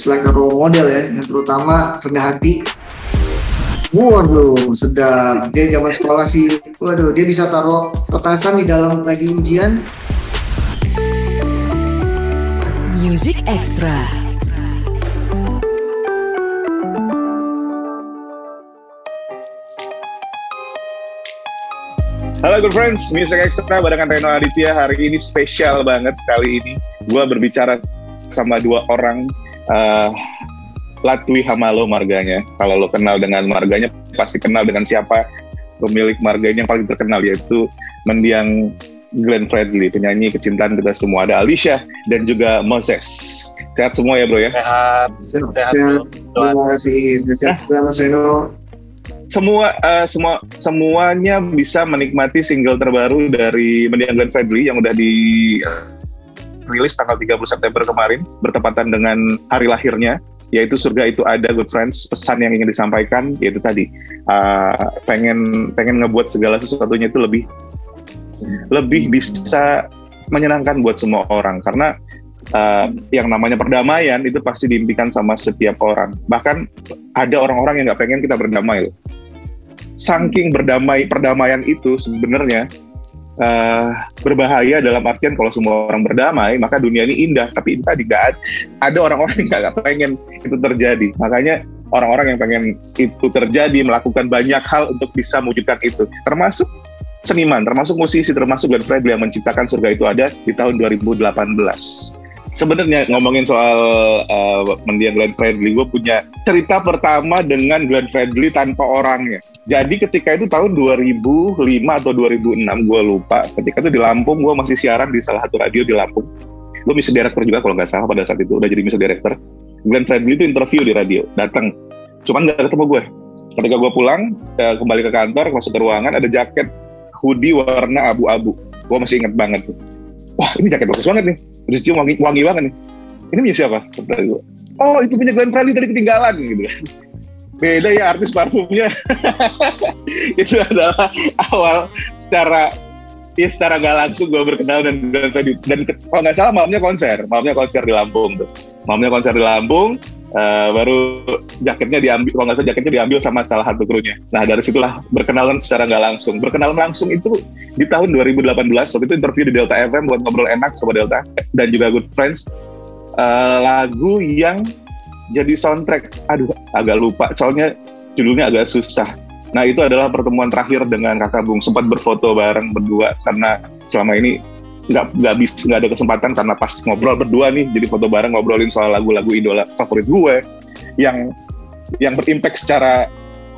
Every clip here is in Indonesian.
it's like a role model ya, yang terutama rendah hati. Waduh, sedap. Dia zaman sekolah sih, waduh, dia bisa taruh petasan di dalam lagi ujian. Music Extra. Halo good friends, Music Extra barengan Reno Aditya hari ini spesial banget kali ini. Gue berbicara sama dua orang uh, Latwi Hamalo marganya. Kalau lo kenal dengan marganya, pasti kenal dengan siapa pemilik marganya yang paling terkenal yaitu mendiang Glenn Fredly, penyanyi kecintaan kita semua. Ada Alicia dan juga Moses. Sehat semua ya bro ya? Sehat. Sehat, sehat. Terima kasih. Sehat, Mas Reno. semua uh, semua semuanya bisa menikmati single terbaru dari mendiang Glenn Fredly yang udah di uh, rilis tanggal 30 September kemarin bertepatan dengan hari lahirnya yaitu surga itu ada good friends pesan yang ingin disampaikan yaitu tadi uh, pengen pengen ngebuat segala sesuatunya itu lebih lebih bisa menyenangkan buat semua orang. Karena uh, yang namanya perdamaian itu pasti diimpikan sama setiap orang. Bahkan ada orang-orang yang nggak pengen kita berdamai loh. Saking berdamai perdamaian itu sebenarnya uh, berbahaya dalam artian kalau semua orang berdamai maka dunia ini indah. Tapi itu tadi gak ada orang-orang yang nggak pengen itu terjadi. Makanya orang-orang yang pengen itu terjadi melakukan banyak hal untuk bisa mewujudkan itu. Termasuk seniman termasuk musisi termasuk Glenn Fredly yang menciptakan surga itu ada di tahun 2018 sebenarnya ngomongin soal uh, mendiang Glenn Fredly, gue punya cerita pertama dengan Glenn Fredly tanpa orangnya. Jadi ketika itu tahun 2005 atau 2006, gue lupa. Ketika itu di Lampung, gue masih siaran di salah satu radio di Lampung. Gue music director juga kalau nggak salah pada saat itu, udah jadi music director. Glenn Fredly itu interview di radio, datang. Cuman nggak ketemu gue. Ketika gue pulang, uh, kembali ke kantor, masuk ke ruangan, ada jaket hoodie warna abu-abu. Gue masih inget banget. Wah ini jaket bagus banget nih terus cium wangi, wangi banget nih ini punya siapa oh itu punya Glenn Fredly tadi ketinggalan gitu beda ya artis parfumnya itu adalah awal secara ya secara gak langsung gue berkenal dan Glenn Fredly dan kalau nggak salah malamnya konser malamnya konser di Lampung tuh malamnya konser di Lampung Uh, baru jaketnya diambil, kalau nggak salah jaketnya diambil sama salah satu krunya. Nah dari situlah berkenalan secara nggak langsung. Berkenalan langsung itu di tahun 2018, waktu itu interview di Delta FM buat ngobrol enak sama Delta dan juga Good Friends. Uh, lagu yang jadi soundtrack, aduh agak lupa, soalnya judulnya agak susah. Nah itu adalah pertemuan terakhir dengan kakak Bung, sempat berfoto bareng berdua karena selama ini nggak nggak bisa nggak ada kesempatan karena pas ngobrol berdua nih jadi foto bareng ngobrolin soal lagu-lagu idola favorit gue yang yang berimpact secara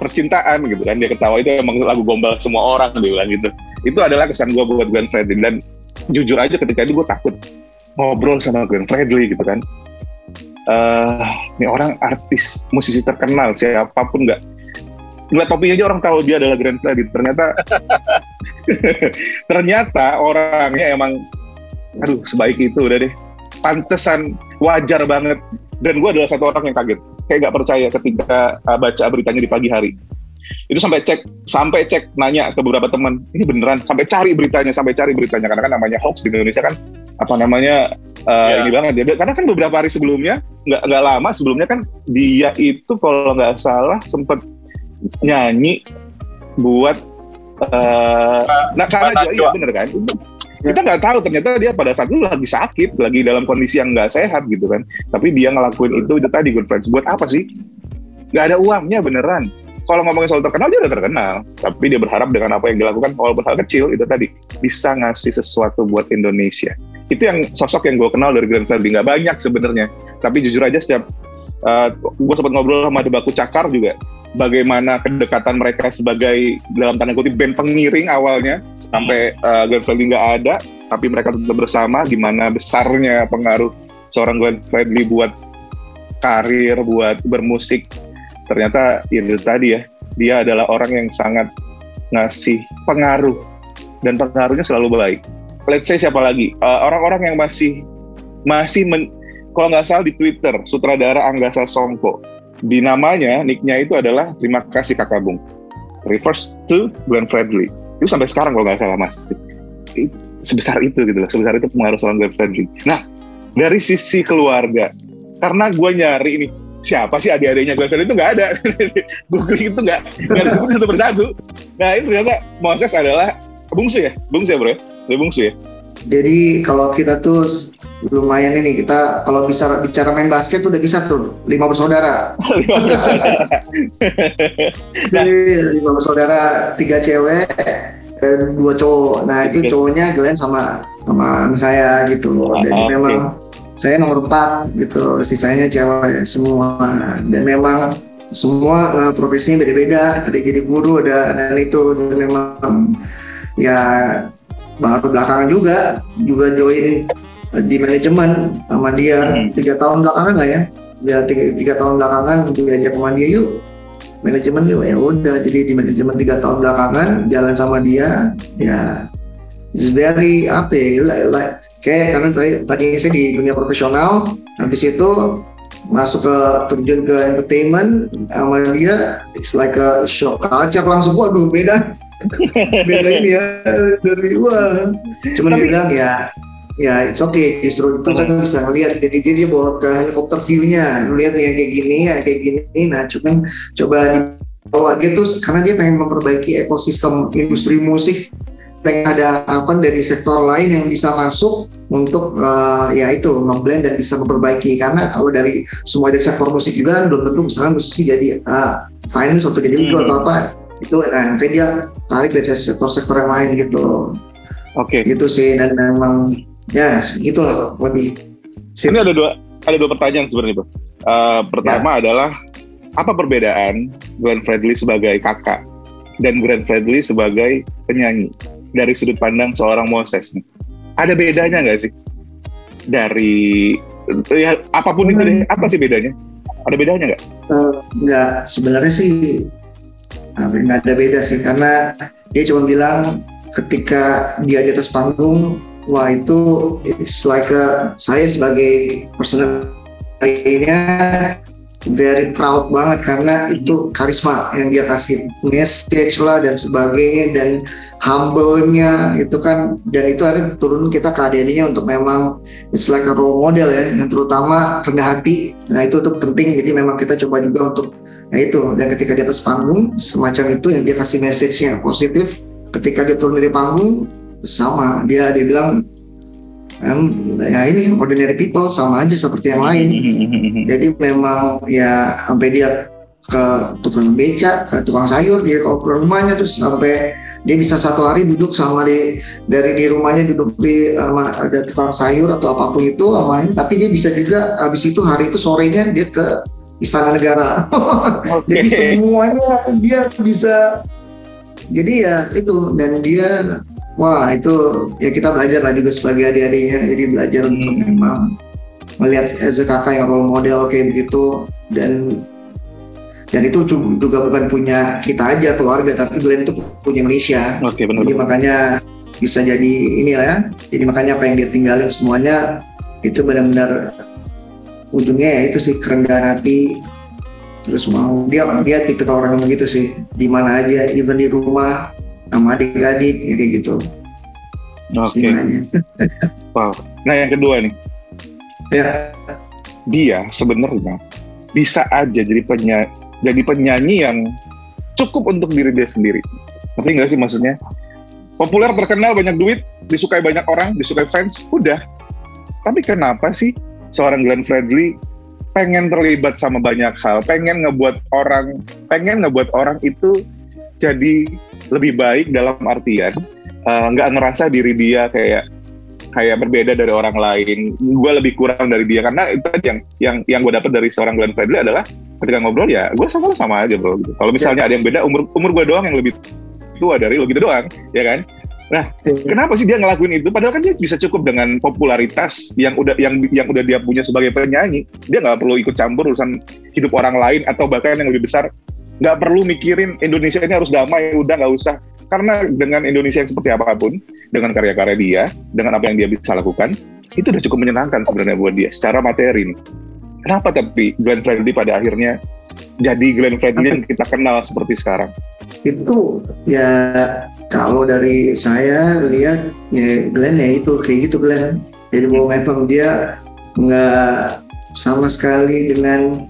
percintaan gitu kan. Dia ketawa itu emang lagu gombal semua orang bilang gitu. Itu adalah kesan gue buat Glenn Fredly. Dan jujur aja ketika itu gue takut ngobrol sama Glenn Fredly gitu kan uh, ini orang artis musisi terkenal siapa pun nggak ngeliat topinya aja orang tahu dia adalah Grand Freddy. Ternyata ternyata orangnya emang aduh sebaik itu udah deh. Pantesan wajar banget. Dan gue adalah satu orang yang kaget. Kayak gak percaya ketika uh, baca beritanya di pagi hari. Itu sampai cek, sampai cek nanya ke beberapa teman, ini beneran, sampai cari beritanya, sampai cari beritanya. Karena kan namanya hoax di Indonesia kan, apa namanya, uh, ya. ini banget ya. Karena kan beberapa hari sebelumnya, nggak nggak lama sebelumnya kan dia itu kalau nggak salah sempat nyanyi buat uh, nah karena dia iya bener kan? Kita nggak tahu ternyata dia pada saat itu lagi sakit lagi dalam kondisi yang nggak sehat gitu kan. Tapi dia ngelakuin itu itu tadi good friends. Buat apa sih? Nggak ada uangnya beneran kalau ngomongin soal terkenal dia udah terkenal. Tapi dia berharap dengan apa yang dilakukan walaupun hal kecil itu tadi bisa ngasih sesuatu buat Indonesia. Itu yang sosok yang gue kenal dari Grand Fredly nggak banyak sebenarnya. Tapi jujur aja setiap uh, gue sempat ngobrol sama Debaku Cakar juga bagaimana kedekatan mereka sebagai dalam tanda kutip band pengiring awalnya sampai uh, Glenn Fredly nggak ada tapi mereka tetap bersama gimana besarnya pengaruh seorang Glenn Fredly buat karir buat bermusik ternyata itu tadi ya dia adalah orang yang sangat ngasih pengaruh dan pengaruhnya selalu baik let's say siapa lagi eh, orang-orang yang masih masih men, kalau nggak salah di Twitter sutradara Anggasa Songko di namanya, nicknya itu adalah terima kasih kakak Bung. Refers to Glenn Fredly. Itu sampai sekarang kalau nggak salah mas. Sebesar itu gitu loh, sebesar itu pengaruh seorang Glenn Fredly. Nah, dari sisi keluarga, karena gue nyari ini siapa sih adik-adiknya Glenn Fredly itu nggak ada googling itu nggak nggak disebut satu persatu nah ini ternyata Moses adalah bungsu ya bungsu ya bro ya bungsu ya Jadi kalau kita tuh lumayan ini kita kalau bisa bicara main basket tuh udah bisa tuh lima bersaudara. Lima bersaudara. Jadi lima bersaudara tiga cewek dan dua cowok. Nah itu cowoknya Glenn sama sama saya gitu. Ah, Dan oke. memang saya nomor empat gitu. Sisanya cewek semua. Dan memang semua eh, profesinya beda-beda. Ada jadi guru, ada dan itu dan memang ya baru belakangan juga juga join di manajemen sama dia Hmm. tiga tahun belakangan lah ya ya tiga, tiga tahun belakangan diajak sama dia yuk manajemen ya udah jadi di manajemen tiga tahun belakangan jalan sama dia ya it's very apa ya like, like- kayak karena tadi tadi saya di dunia profesional habis itu masuk ke terjun ke entertainment sama dia it's like a shock. Culture langsung waduh beda. Beda ini ya dari wah cuman dia bilang ya ya it's okay. Justru itu kan bisa ngelihat jadi dia, dia bawa ke helikopter view-nya. Lihat yang kayak gini ya kayak gini. Nah cuman coba dibawa. Dia tuh karena dia pengen memperbaiki ekosistem industri musik ada apa dari sektor lain yang bisa masuk untuk eh, ya itu ngeblend dan bisa memperbaiki. Karena kalau dari semua dari sektor musik juga kan belum tentu misalnya musisi jadi eh, finance atau jadi legal Hmm. atau apa itu nah nanti dia tarik dari sektor-sektor yang lain gitu. Oke. Gitu sih dan memang ya gitulah lebih sip. ini ada dua ada dua pertanyaan sebenarnya bro. Eh, pertama adalah apa perbedaan Glenn Fredly sebagai kakak dan Glenn Fredly sebagai penyanyi dari sudut pandang seorang Moses nih. Ada bedanya nggak sih? Dari ya apa pun itu deh apa sih bedanya? Ada bedanya nggak? Eh, nggak sebenarnya sih nggak ada beda sih karena dia cuma bilang ketika dia di atas panggung wah itu it's like a, saya sebagai personalnya very proud banget karena itu karisma yang dia kasih. Message lah dan sebagainya dan humble-nya itu kan. Dan itu ada turun kita ke untuk memang it's like a role model ya yang terutama rendah hati. Nah itu tuh penting. Jadi memang kita coba juga untuk ya itu. Dan ketika di atas panggung semacam itu yang dia kasih message-nya positif. Ketika dia turun dari panggung sama. Dia dia bilang "Em, ya ini ordinary people sama aja seperti yang lain jadi memang ya sampai dia ke tukang beca, ke tukang sayur, dia ke rumahnya terus sampai dia bisa satu hari duduk sama di dari di rumahnya duduk di sama ada tukang sayur atau apa pun itu sama ini, tapi dia bisa juga habis itu hari itu sorenya dia ke istana negara. Oke. Jadi semuanya dia bisa jadi ya itu dan dia wah itu ya kita belajar lah juga sebagai adik-adiknya jadi belajar untuk Hmm. memang melihat kakak yang role model kayak begitu. Dan dan itu ju- juga bukan punya kita aja keluarga tapi Glenn itu punya Indonesia Oke benar. jadi makanya bisa jadi ini lah ya. Jadi makanya apa yang dia tinggalin semuanya itu benar-benar ujungnya ya itu sih kerendahan hati. Terus mau dia dia tipe orang begitu sih. Di mana aja even di rumah sama adik-adik ya kayak gitu Oke. semuanya Wow. Nah yang kedua nih, ya dia sebenarnya bisa aja jadi penyanyi, jadi penyanyi yang cukup untuk diri dia sendiri. Tapi nggak sih maksudnya? Populer, terkenal, banyak duit, disukai banyak orang, disukai fans, udah. Tapi kenapa sih seorang Glenn Fredly pengen terlibat sama banyak hal, pengen ngebuat orang, pengen ngebuat orang itu jadi lebih baik dalam artian eh, nggak ngerasa diri dia kayak kayak berbeda dari orang lain. Gue lebih kurang dari dia karena itu yang yang yang gue dapat dari seorang Glenn Fredly adalah ketika ngobrol ya gue sama lo sama aja bro. Gitu. Kalau misalnya ada yang beda umur umur gue doang yang lebih tua dari lo gitu doang, ya kan? Kenapa sih dia ngelakuin itu? Padahal kan dia bisa cukup dengan popularitas yang udah yang yang udah dia punya sebagai penyanyi. Dia nggak perlu ikut campur urusan hidup orang lain atau bahkan yang lebih besar. Nggak perlu mikirin Indonesia ini harus damai, udah nggak usah. Karena dengan Indonesia yang seperti apa pun, dengan karya-karya dia, dengan apa yang dia bisa lakukan, itu udah cukup menyenangkan sebenarnya buat dia secara materi. nih. Kenapa tapi Glenn Fredly pada akhirnya jadi Glenn Fredly yang kita kenal seperti sekarang? itu ya kalau dari saya lihat ya Glenn ya itu kayak gitu Glenn jadi bawa memang dia nggak sama sekali dengan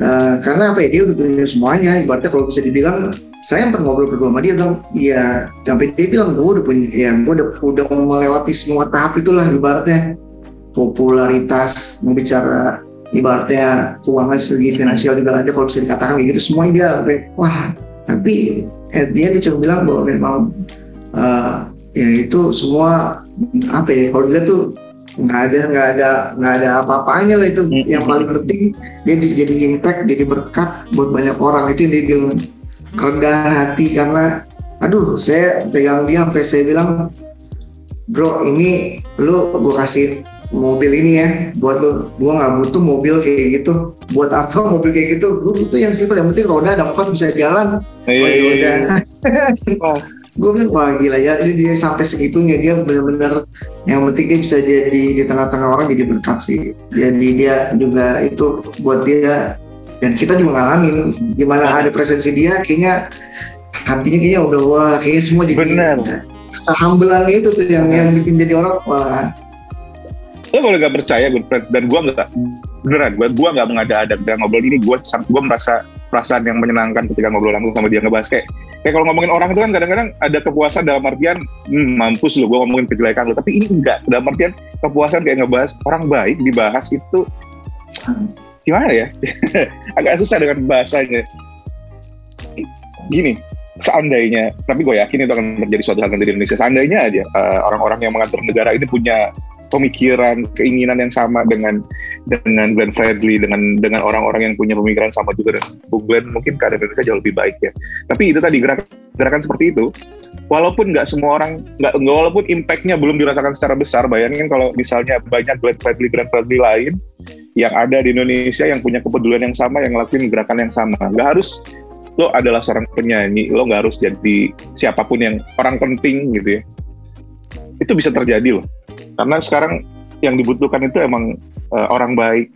uh, karena apa ya dia udah punya semuanya. Ibaratnya kalau bisa dibilang saya yang ngobrol berdua sama dia bilang iya. Sampai dia bilang gue udah punya ya gue udah udah melewati semua tahap itulah ibaratnya. Popularitas mau bicara ibaratnya keuangan segi finansial juga ada kalau bisa dikatakan kayak gitu. Semuanya dia sampai wah tapi at dia cuma bilang bahwa memang uh, ya itu semua apa ya kalau dilihat tuh nggak ada nggak ada nggak ada apa-apanya lah itu. Mm-hmm. yang paling penting dia bisa jadi impact jadi berkat buat banyak orang. Itu yang dia bilang kerendahan hati. Karena aduh saya pegang dia sampai saya bilang bro ini lu gue kasih mobil ini ya buat lu. Gue nggak butuh mobil kayak gitu. Buat apa mobil kayak gitu? Gue butuh yang simpel. Yang penting roda ada empat bisa jalan. Oh, ya udah gue bilang wah gila ya ini dia sampai segitunya dia benar-benar yang penting dia bisa jadi di tengah-tengah orang jadi berkat sih. Jadi dia juga itu buat dia dan kita juga ngalamin gimana ada presensi dia kayaknya hatinya kayaknya udah wah kayaknya semua jadi benar humble itu tuh yang yang bikin jadi orang wah. Lo kalau gak percaya good friends dan gue nggak beneran gue gue nggak mengada-ada ngobrol ini gue gue merasa perasaan yang menyenangkan ketika ngobrol langsung sama dia ngebahas kayak kayak kalau ngomongin orang itu kan kadang-kadang ada kepuasan dalam artian hmm, mampus lo gue ngomongin kejelekan lo tapi ini enggak. Dalam artian kepuasan kayak ngebahas orang baik dibahas itu gimana ya? Agak susah dengan bahasanya. Gini seandainya tapi gue yakin itu akan terjadi suatu hal nanti di Indonesia. Seandainya aja uh, orang-orang yang mengatur negara ini punya pemikiran, keinginan yang sama dengan dengan Glenn Fredly, dengan dengan orang-orang yang punya pemikiran sama juga Bung Glenn, mungkin keadaan Indonesia jauh lebih baik ya. Tapi itu tadi gerakan, gerakan seperti itu, walaupun nggak semua orang, nggak walaupun impactnya belum dirasakan secara besar, bayangin kalau misalnya banyak Glenn Fredly, Glenn Fredly lain yang ada di Indonesia yang punya kepedulian yang sama, yang ngelakuin gerakan yang sama. Nggak harus lo adalah seorang penyanyi, lo nggak harus jadi siapa pun yang orang penting gitu ya. Itu bisa terjadi loh karena sekarang yang dibutuhkan itu emang uh, orang baik.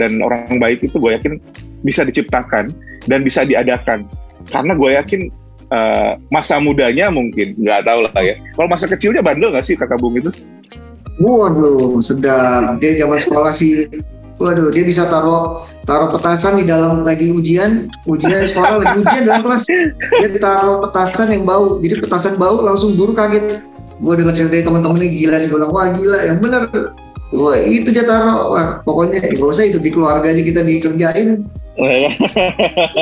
Dan orang baik itu gue yakin bisa diciptakan dan bisa diadakan. Karena gue yakin uh, masa mudanya mungkin nggak tahu lah ya. Kalau masa kecilnya bandel nggak sih kakak bung itu? Waduh, sedap. Dia zaman sekolah sih. Waduh, dia bisa taruh taruh petasan di dalam lagi ujian, ujian sekolah lagi ujian dalam kelas. Dia taruh petasan yang bau. Jadi petasan bau langsung guru kaget gue dengar cerita dari teman-teman ini gila sih gue bilang wah gila yang benar wah itu dia taruh. Wah pokoknya ya, gak usah itu di keluarga aja kita dikerjain.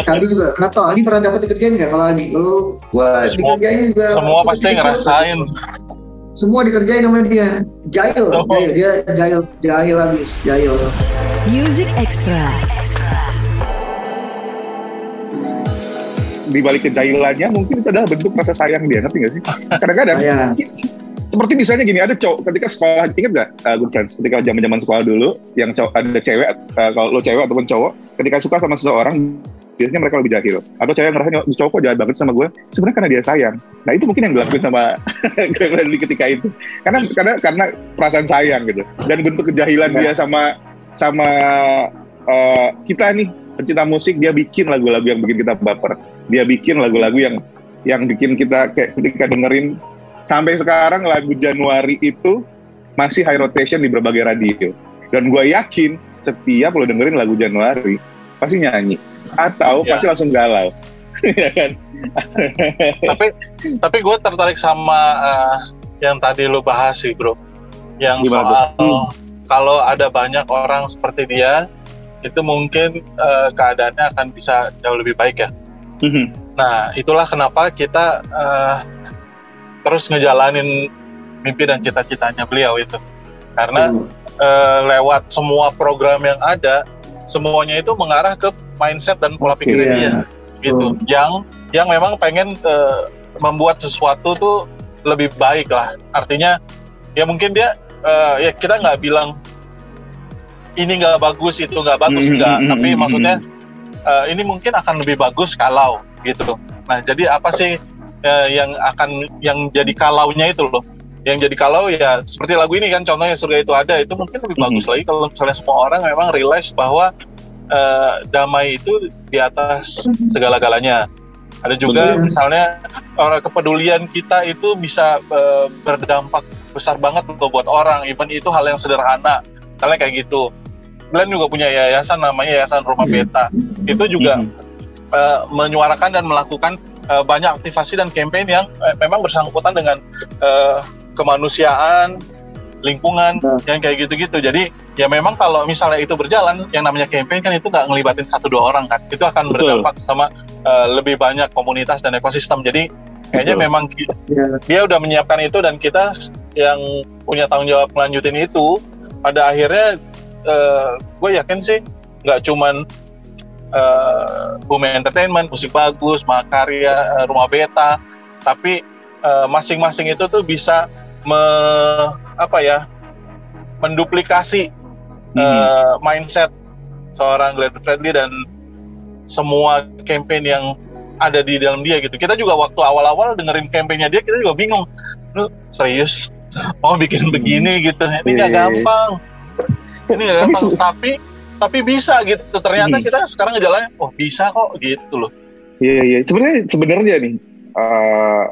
Aldi juga kenapa Aldi pernah dapat dikerjain nggak kalau Aldi kalau wah semua, dikerjain juga. semua pasti ngerasain. Semua dikerjain sama dia. Jahil oh. jahil dia jahil jahil habis jahil. Music Extra. Extra. Di balik kejahilannya mungkin itu adalah bentuk rasa sayang dia ngerti gak sih? Kadang-kadang ya. seperti misalnya gini ada cowok ketika sekolah inget gak uh, good friends ketika zaman zaman sekolah dulu yang cowok ada cewek uh, kalau lo cewek ataupun cowok ketika suka sama seseorang biasanya mereka lebih jahil. Atau cewek ngerasa cowok kok jahat banget sama gue sebenarnya karena dia sayang. Nah itu mungkin yang dilakuin sama Glenn ketika itu. Karena karena karena perasaan sayang gitu. Dan bentuk kejahilan dia sama sama uh, kita nih pencinta musik dia bikin lagu-lagu yang bikin kita baper. Dia bikin lagu-lagu yang yang bikin kita kayak ketika dengerin. Sampai sekarang lagu Januari itu masih high rotation di berbagai radio. Dan gue yakin setiap lo dengerin lagu Januari pasti nyanyi. Atau ya. pasti langsung galau. Ya kan? Tapi tapi gue tertarik sama uh, yang tadi lo bahas sih bro. Yang Gimana soal hmm. kalau ada banyak orang seperti dia itu mungkin uh, keadaannya akan bisa jauh lebih baik ya. Mm-hmm. Nah, itulah kenapa kita uh, terus ngejalanin mimpi dan cita-citanya beliau itu. Karena mm. uh, lewat semua program yang ada, semuanya itu mengarah ke mindset dan pola pikir yeah. dia, gitu. Mm. Yang yang memang pengen uh, membuat sesuatu tuh lebih baik lah. Artinya, ya mungkin dia, uh, ya kita nggak bilang ini nggak bagus itu nggak bagus mm -hmm. nggak tapi mm -hmm. maksudnya uh, ini mungkin akan lebih bagus kalau gitu nah jadi apa sih uh, yang akan yang jadi kalaunya itu loh yang jadi kalau ya seperti lagu ini kan contohnya surga itu ada itu mungkin lebih mm -hmm. bagus lagi kalau misalnya semua orang memang realize bahwa uh, damai itu di atas segala-galanya ada juga Betul. misalnya orang kepedulian kita itu bisa uh, berdampak besar banget untuk buat orang even itu hal yang sederhana misalnya kayak gitu Glenn juga punya yayasan namanya Yayasan Rumah Iya. Beta. Itu juga eh, menyuarakan dan melakukan eh, banyak aktivasi dan campaign yang eh, memang bersangkutan dengan eh, kemanusiaan, lingkungan, Nah. yang kayak gitu-gitu. Jadi ya memang kalau misalnya itu berjalan, yang namanya campaign kan itu nggak ngelibatin satu dua orang kan, itu akan Betul. berdampak sama eh, lebih banyak komunitas dan ekosistem. Jadi kayaknya Betul. memang Ya, dia udah menyiapkan itu dan kita yang punya tanggung jawab melanjutin itu pada akhirnya gue yakin sih nggak cuman eh, Bumi Entertainment, musik bagus, Mahakarya, eh, Rumah Beta, tapi eh, masing-masing itu tuh bisa me, apa ya menduplikasi Mhm. eh, mindset seorang Glenn Fredly dan semua campaign yang ada di dalam dia gitu. Kita juga waktu awal-awal dengerin campaignnya dia, kita juga bingung. Lu serius mau bikin Hmm. begini gitu? Ini Iya, nggak iya, iya. gampang. Ini gampang. se- Tapi tapi bisa gitu. Ternyata Hmm. kita sekarang ngejalanin, oh bisa kok gitu loh. Iya iya sebenarnya sebenarnya nih eh,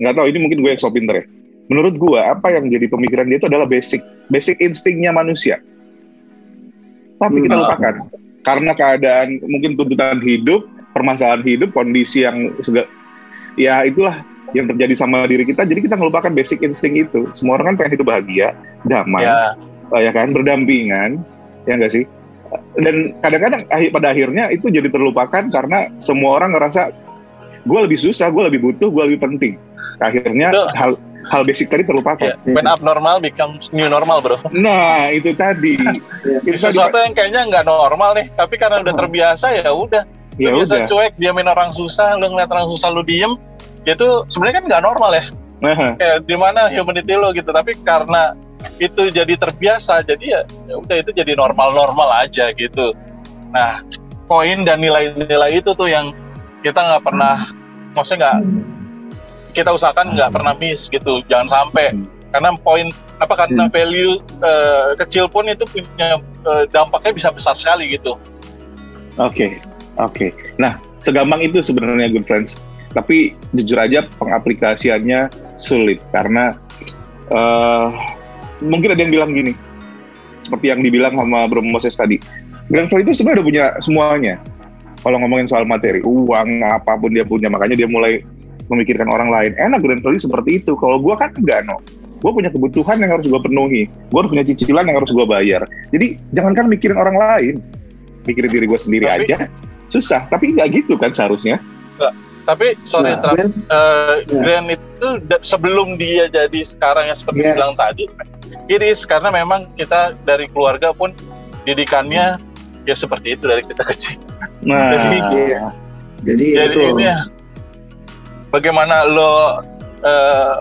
nggak tahu ini mungkin gue yang so pinter ya. Menurut gue apa yang jadi pemikiran dia itu adalah basic basic instingnya manusia. Tapi kita Hmm. lupakan karena keadaan mungkin tuntutan hidup, permasalahan hidup, kondisi yang sega, ya itulah yang terjadi sama diri kita. Jadi kita melupakan basic insting itu. Semua orang kan pengen hidup bahagia, damai, Ya, eh, ya kan, berdampingan, ya enggak sih? Dan kadang-kadang akhir- pada akhirnya itu jadi terlupakan karena semua orang ngerasa gue lebih susah, gue lebih butuh, gue lebih penting. Akhirnya Betul. hal hal basic tadi terlupakan. ya. when abnormal becomes new normal bro. Nah itu tadi, ya. itu tadi Sesuatu yang kayaknya nggak normal nih, tapi karena udah terbiasa ya udah. ya Lu biasa udah. cuek, diamin orang susah, lu ngeliat orang susah lu diem, itu sebenarnya kan nggak normal ya. Nah, kayak di mana humanity lo gitu tapi karena itu jadi terbiasa jadi ya ya udah itu jadi normal-normal aja gitu nah poin dan nilai-nilai itu tuh yang kita nggak pernah maksudnya nggak kita usahakan nggak pernah miss gitu jangan sampai Hmm. karena poin apa karena value eh, kecil pun itu punya eh, dampaknya bisa besar sekali gitu Oke, oke. Nah, segampang itu sebenarnya good friends. Tapi jujur aja pengaplikasiannya sulit karena eh mungkin ada yang bilang gini, seperti yang dibilang sama Bro Moses tadi. Grand Freddy itu sebenarnya udah punya semuanya. Kalau ngomongin soal materi, uang, apa pun dia punya, makanya dia mulai memikirkan orang lain. Enak Grand Freddy seperti itu. Kalau gua kan enggak, no. Gue punya kebutuhan yang harus gue penuhi. Gue harus punya cicilan yang harus gue bayar. Jadi jangankan mikirin orang lain, mikirin diri gue sendiri Tapi- aja susah tapi nggak gitu kan seharusnya tapi sorry Nah, Tra- Dan eh, Ya. Grand itu sebelum dia jadi sekarang yang seperti Yes. bilang tadi iris karena memang kita dari keluarga pun didikannya ya seperti itu dari kita kecil nah Jadi- Iya. Jadi, jadi itu ini ya bagaimana lo eh,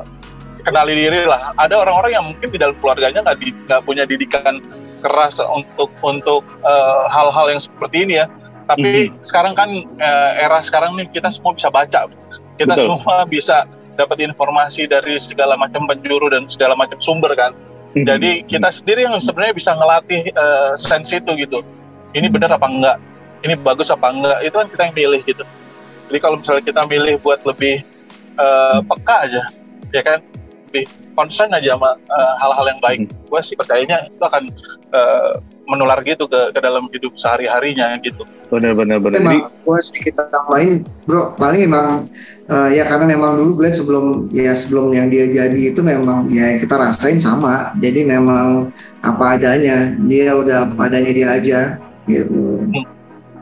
kenali diri lah ada orang-orang yang mungkin di dalam keluarganya nggak di- nggak punya didikan keras untuk untuk eh, hal-hal yang seperti ini ya tapi sekarang kan eh, era sekarang nih kita semua bisa baca kita Betul. semua bisa dapat informasi dari segala macam penjuru dan segala macam sumber kan Hmm. Jadi kita sendiri yang sebenarnya bisa ngelatih eh, sense itu gitu. Ini benar apa enggak? Ini bagus apa enggak? Itu kan kita yang pilih gitu. Jadi kalau misalnya kita milih buat lebih eh, peka aja ya kan? Lebih concern aja sama eh, hal-hal yang baik. Gue sih percayanya itu akan eh, menular gitu ke ke dalam hidup sehari harinya gitu benar benar benar jadi Emang gue sedikit tambahin, bro. Paling emang eh, ya karena memang dulu Glenn sebelum ya sebelum yang dia jadi itu memang ya kita rasain sama. Jadi memang apa adanya. Dia udah apa adanya dia aja. Gitu.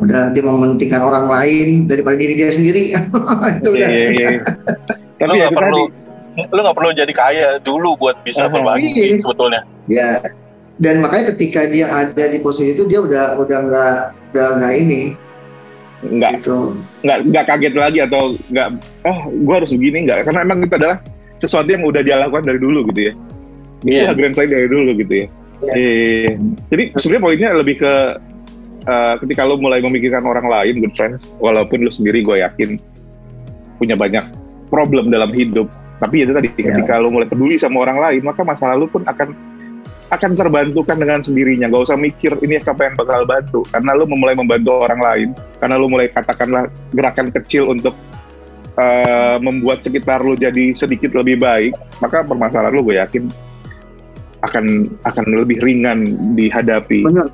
Udah dia mementingkan orang lain daripada diri dia sendiri. itu iya, udah. iya, iya. tapi lu ya nggak perlu tadi lu nggak perlu jadi kaya dulu buat bisa Aha. berbagi Iya. sebetulnya Ya. Dan makanya ketika dia ada di posisi itu dia udah udah nggak udah nggak ini nggak gitu. nggak nggak kaget lagi atau nggak oh gue harus begini nggak karena emang itu adalah sesuatu yang udah dia lakukan dari dulu gitu ya Iya. Iya, Grand Play dari dulu gitu ya. Iya. Iya, iya, iya. Jadi sebenarnya poinnya lebih ke uh, ketika lo mulai memikirkan orang lain, good friends, walaupun lo sendiri gue yakin punya banyak problem dalam hidup, tapi itu tadi Iya. ketika lo mulai peduli sama orang lain, maka masa lalu pun akan akan terbantukan dengan sendirinya. Gak usah mikir ini siapa yang bakal bantu, karena lo mulai membantu orang lain, karena lo mulai katakanlah gerakan kecil untuk uh, membuat sekitar lo jadi sedikit lebih baik, maka permasalahan lo gue yakin akan akan lebih ringan dihadapi. Benar.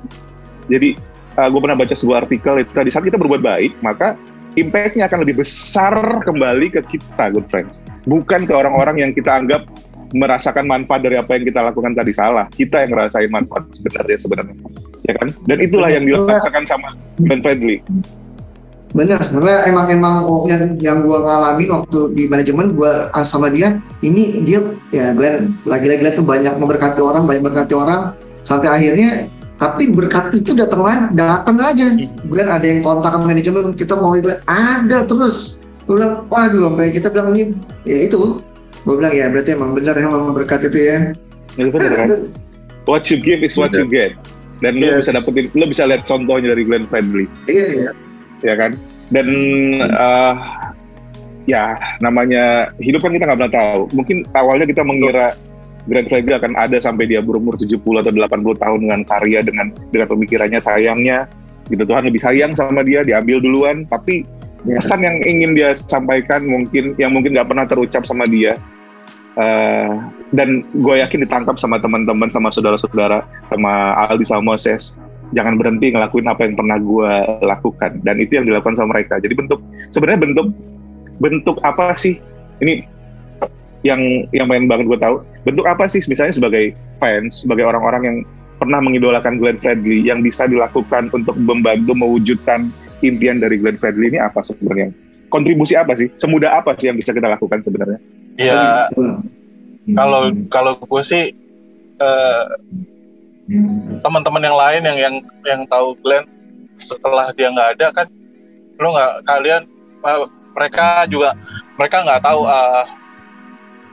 Jadi uh, gue pernah baca sebuah artikel itu di saat kita berbuat baik, maka impact-nya akan lebih besar kembali ke kita, good friends. Bukan ke orang-orang yang kita anggap merasakan manfaat dari apa yang kita lakukan tadi salah. Kita yang ngerasain manfaat sebenarnya sebenarnya, ya kan? Dan itulah yang dirasakan sama Ben Fredly. Bener, karena emang emang yang yang gue ngalamin waktu di manajemen gue sama dia, ini dia ya Glenn lagi-lagi tuh banyak memberkati orang, banyak memberkati orang, sampai akhirnya tapi berkat itu datang datang aja. Glenn ada yang kontak manajemen, kita mau Glenn ada terus. Gue bilang, waduh, sampai kita bilang ini, ya itu. Gue bilang ya berarti emang bener emang berkat itu ya. Ya, bener kan? What you give is what you get. Dan yes. lo bisa dapetin, lo bisa lihat contohnya dari Glenn Fredly. Iya, iya ya kan dan uh, ya namanya hidup kan kita nggak pernah tahu mungkin awalnya kita mengira Grand Fredly akan ada sampai dia berumur 70 atau 80 tahun dengan karya dengan dengan pemikirannya sayangnya gitu Tuhan lebih sayang sama dia diambil duluan tapi yeah. pesan yang ingin dia sampaikan mungkin yang mungkin nggak pernah terucap sama dia uh, dan gue yakin ditangkap sama teman-teman sama saudara-saudara sama Aldi sama Moses. Jangan berhenti ngelakuin apa yang pernah gue lakukan. Dan itu yang dilakukan sama mereka. Jadi bentuk sebenarnya bentuk bentuk apa sih? Ini yang yang pengen banget gue tahu. Bentuk apa sih? Misalnya sebagai fans sebagai orang-orang yang pernah mengidolakan Glenn Fredly yang bisa dilakukan untuk membantu mewujudkan impian dari Glenn Fredly ini apa sebenarnya? Kontribusi apa sih? Semudah apa sih yang bisa kita lakukan sebenarnya ya kalau kalau gue sih uh, teman-teman yang lain yang yang yang tahu Glenn setelah dia nggak ada kan lo nggak kalian uh, mereka juga mereka nggak tahu uh,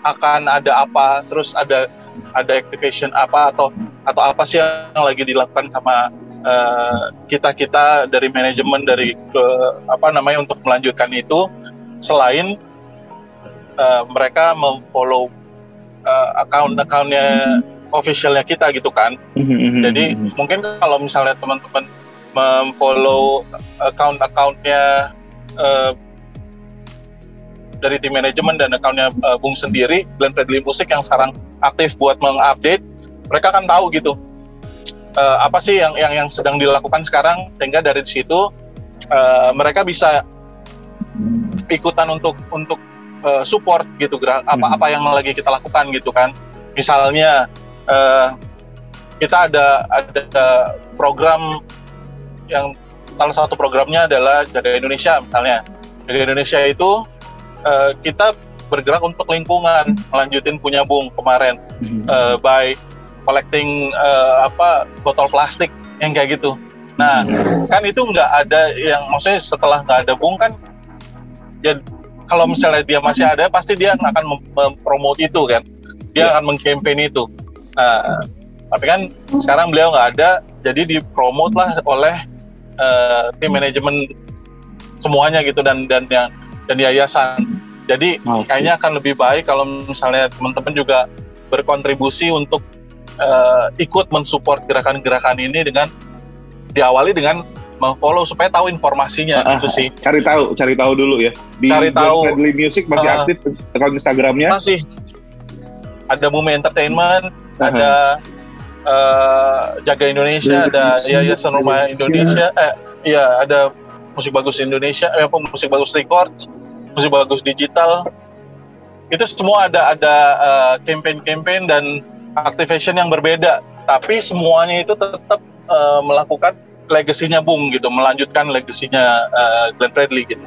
akan ada apa terus ada ada activation apa atau atau apa sih yang lagi dilakukan sama uh, kita kita dari manajemen dari ke, apa namanya untuk melanjutkan itu. Selain uh, mereka memfollow uh, account-accountnya officialnya kita gitu kan. Mm-hmm. Jadi mm-hmm. mungkin kalau misalnya teman-teman memfollow account-accountnya uh, dari tim manajemen dan accountnya uh, Bung sendiri, Glenn Fredly Musik yang sekarang aktif buat mengupdate, mereka kan tahu gitu uh, apa sih yang yang yang sedang dilakukan sekarang, sehingga dari situ uh, mereka bisa ikutan untuk untuk uh, support gitu apa-apa yang lagi kita lakukan gitu kan. Misalnya uh, kita ada ada program yang salah satu programnya adalah jaga Indonesia misalnya. Jaga Indonesia itu uh, kita bergerak untuk lingkungan melanjutin punya bung kemarin. Uh, by collecting uh, apa botol plastik yang kayak gitu. Nah kan itu nggak ada yang maksudnya setelah nggak ada bung kan ya kalau misalnya dia masih ada pasti dia akan mempromot itu kan dia yeah. akan mengkampanye itu Uh, tapi kan sekarang beliau nggak ada, jadi dipromot lah oleh uh, tim manajemen semuanya gitu dan dan yang dan yayasan. Jadi okay. kayaknya akan lebih baik kalau misalnya teman-teman juga berkontribusi untuk uh, ikut mensupport gerakan-gerakan ini dengan diawali dengan follow supaya tahu informasinya uh, itu sih. Cari tahu, cari tahu dulu ya. Di cari tahu. Friendly Music masih uh, aktif akun Instagramnya. Masih. Ada Bumi Entertainment, ada uh, Jaga Indonesia, ada Yayasan Rumah Indonesia, eh iya ada Musik Bagus Indonesia, eh, apa Musik Bagus Record, Musik Bagus Digital. Itu semua ada ada uh, campaign-campaign dan activation yang berbeda, tapi semuanya itu tetap uh, melakukan legasinya Bung gitu, melanjutkan legasinya uh, Glenn Fredly gitu.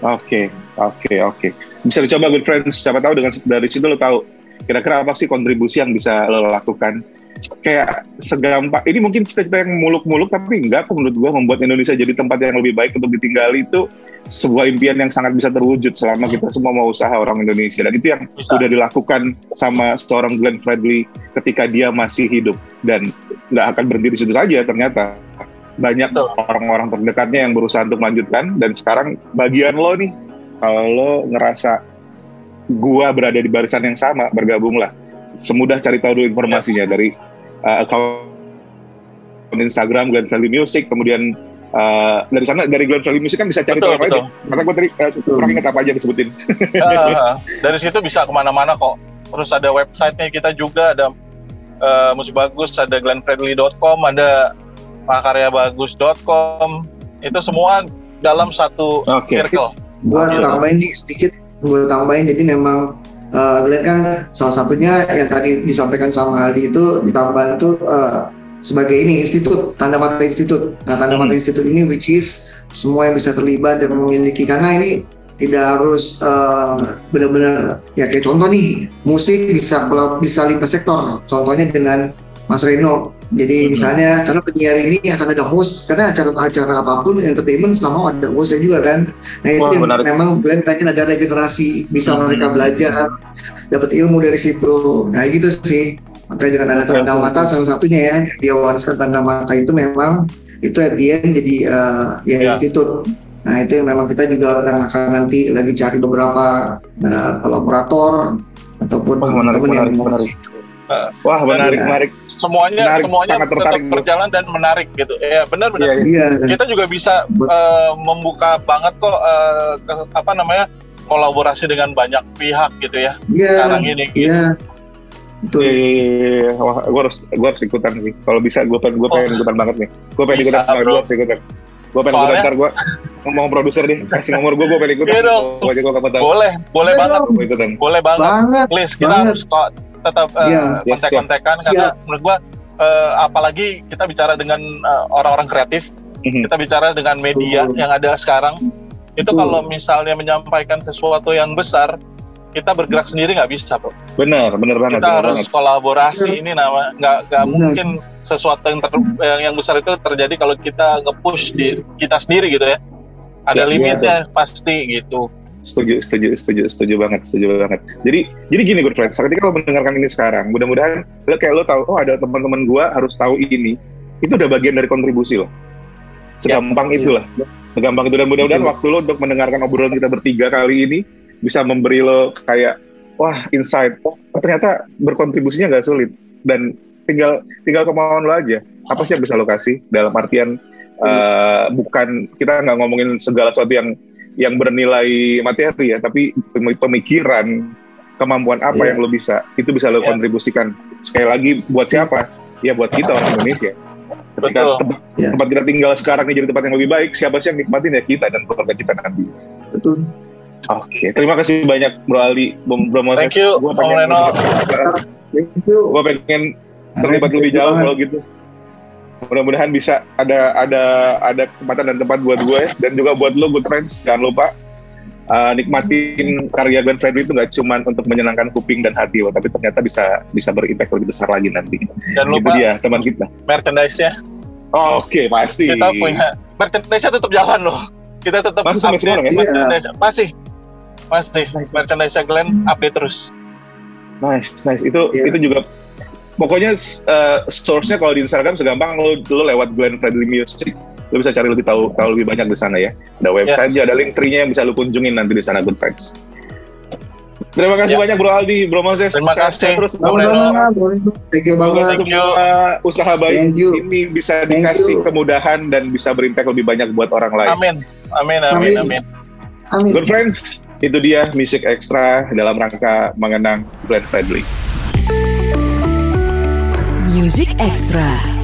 Oke, okay, oke, okay, oke. Okay. Bisa dicoba good friends. Siapa tahu dengan dari situ lo tahu kira-kira apa sih kontribusi yang bisa lo lakukan kayak segampang ini mungkin cita-cita yang muluk-muluk tapi enggak menurut gue membuat Indonesia jadi tempat yang lebih baik untuk ditinggali itu sebuah impian yang sangat bisa terwujud selama kita semua mau usaha orang Indonesia dan itu yang bisa. sudah dilakukan sama seorang Glenn Fredly ketika dia masih hidup dan nggak akan berhenti di situ saja ternyata banyak orang-orang terdekatnya yang berusaha untuk melanjutkan dan sekarang bagian lo nih kalau lo ngerasa gua berada di barisan yang sama, bergabunglah. Semudah cari tahu dulu informasinya yes. dari uh, account Instagram Glenn Friendly Music, kemudian uh, dari sana dari Glenn Friendly Music kan bisa cari betul, tahu apa aja. Karena gue tadi uh, kurang ingat apa aja disebutin. uh, dari situ bisa ke mana-mana kok. Terus ada websitenya kita juga ada uh, musik bagus, ada glennfriendly.com, ada makaryabagus.com itu semua dalam satu Oke. circle. Gua tambahin nih sedikit, gua tambahin jadi memang uh, kan salah satunya yang tadi disampaikan sama Aldi itu ditambah itu uh, sebagai ini institut tanda mata institut. Nah tanda mata Hmm. institut ini which is semua yang bisa terlibat dan memiliki karena ini tidak harus uh, benar-benar ya kayak contoh nih musik bisa kalau bisa lintas sektor. Contohnya dengan Mas Reno. Jadi Mhm. misalnya karena penyiar ini akan ada host karena acara-acara apa pun entertainment sama ada hostnya juga kan. Nah itu Wah, yang memang Glenn pengen ada regenerasi bisa Hmm. mereka belajar dapat ilmu dari situ. Nah gitu sih. Makanya dengan ada tanda mata salah satunya ya dia wariskan tanda mata itu memang itu at the end jadi uh, ya Ya. institut. Nah itu yang memang kita juga akan, nanti lagi cari beberapa uh, kolaborator ataupun teman-teman yang menarik. Wah menarik Iya. menarik. Semuanya Menarik, semuanya tetap berjalan dan menarik gitu. Ya benar-benar. Iya, Iya. Kita juga bisa Bet- eh, membuka banget kok eh, ke- apa namanya kolaborasi dengan banyak pihak gitu ya Iya. sekarang ini. Iya. Betul. Iya, iya, iya. Wah, gue harus, gue harus ikutan sih. Kalau bisa, gue pengen, gue pengen Oh. ikutan banget nih. Gue pengen Bisa, ikutan, gue harus ikutan. Gue pengen ikutan Soalnya- ntar gue ngomong produser deh, kasih nomor gue, gue pengen ikutan. Gue aja gue kapan tahu. Boleh, boleh banget. Gue ikutan. boleh banget. Banget. Please kita Banget. harus kok tetap Iya. Yes, kontak-kontakan karena menurut gua eh, apalagi kita bicara dengan eh, orang-orang kreatif, Mhm. kita bicara dengan media Betul. yang ada sekarang. Itu Betul. kalau misalnya menyampaikan sesuatu yang besar, kita bergerak sendiri nggak bisa, bro. Bener, bener banget. Kita bener harus banget. kolaborasi. Bener. Ini nama nggak nggak mungkin sesuatu yang ter- yang- yang besar itu terjadi kalau kita nge-push di kita sendiri gitu ya. Ada Ya, limitnya pasti gitu. Setuju, setuju, setuju, setuju banget, setuju banget. Jadi, jadi gini good friends, ketika lo mendengarkan ini sekarang, mudah-mudahan lo kayak lo tahu, oh ada teman-teman gua harus tahu ini, itu udah bagian dari kontribusi lo. Segampang Ya, itulah, segampang itu. Dan mudah-mudahan waktu lo untuk mendengarkan obrolan kita bertiga kali ini bisa memberi lo kayak wah insight, oh ternyata berkontribusinya nggak sulit. Dan tinggal tinggal kemauan lo aja. Apa sih yang bisa lo kasih? Dalam artian eh, bukan kita nggak ngomongin segala sesuatu yang yang bernilai materi ya, tapi pemi- pemikiran, kemampuan apa Iya. yang lo bisa, itu bisa lo Iya. kontribusikan. Sekali lagi buat siapa? Ya buat kita orang Indonesia. Ketika Betul. tempat, Iya. tempat kita tinggal sekarang ini jadi tempat yang lebih baik, siapa sih yang nikmatin ya kita dan keluarga kita nanti. Betul. Oke, terima kasih banyak Bro Ali, Bro Moses. Thank you, Om pengen, Reno. Thank you. gua pengen terlibat lebih jauh kalau gitu. Mudah-mudahan bisa ada ada ada kesempatan dan tempat buat gue dan juga buat lo good friends. Jangan lupa uh, nikmatin karya Glenn Fredly itu nggak cuma untuk menyenangkan kuping dan hati lo, tapi ternyata bisa bisa berimpact lebih besar lagi nanti. Dan Itu lupa dia teman kita. merchandise-nya. Oke, pasti. Kita punya merchandise-nya tetap jalan loh. Kita tetap Masih sampai sekarang ya? merchandise. Masih. Masih. Merchandise Glenn update terus. Nice, nice. Itu Iya. itu juga pokoknya uh, source-nya kalau di Instagram segampang lo, lo lewat Glenn Fredly Music. Lo bisa cari lebih tahu tahu lebih banyak di sana ya. Ada website-nya, ada link tree-nya yang bisa lo kunjungin nanti di sana good friends. Terima kasih Ya. banyak Bro Aldi, Bro Moses. Terima kasih. terus. Semoga Sama-sama. Thank you banget. Thank you. usaha baik ini bisa Thank dikasih you. kemudahan dan bisa berimpact lebih banyak buat orang lain. Amin. Amin, amin, Amin. amin. Amin. Good friends, itu dia Music Extra dalam rangka mengenang Glenn Fredly. Music Extra.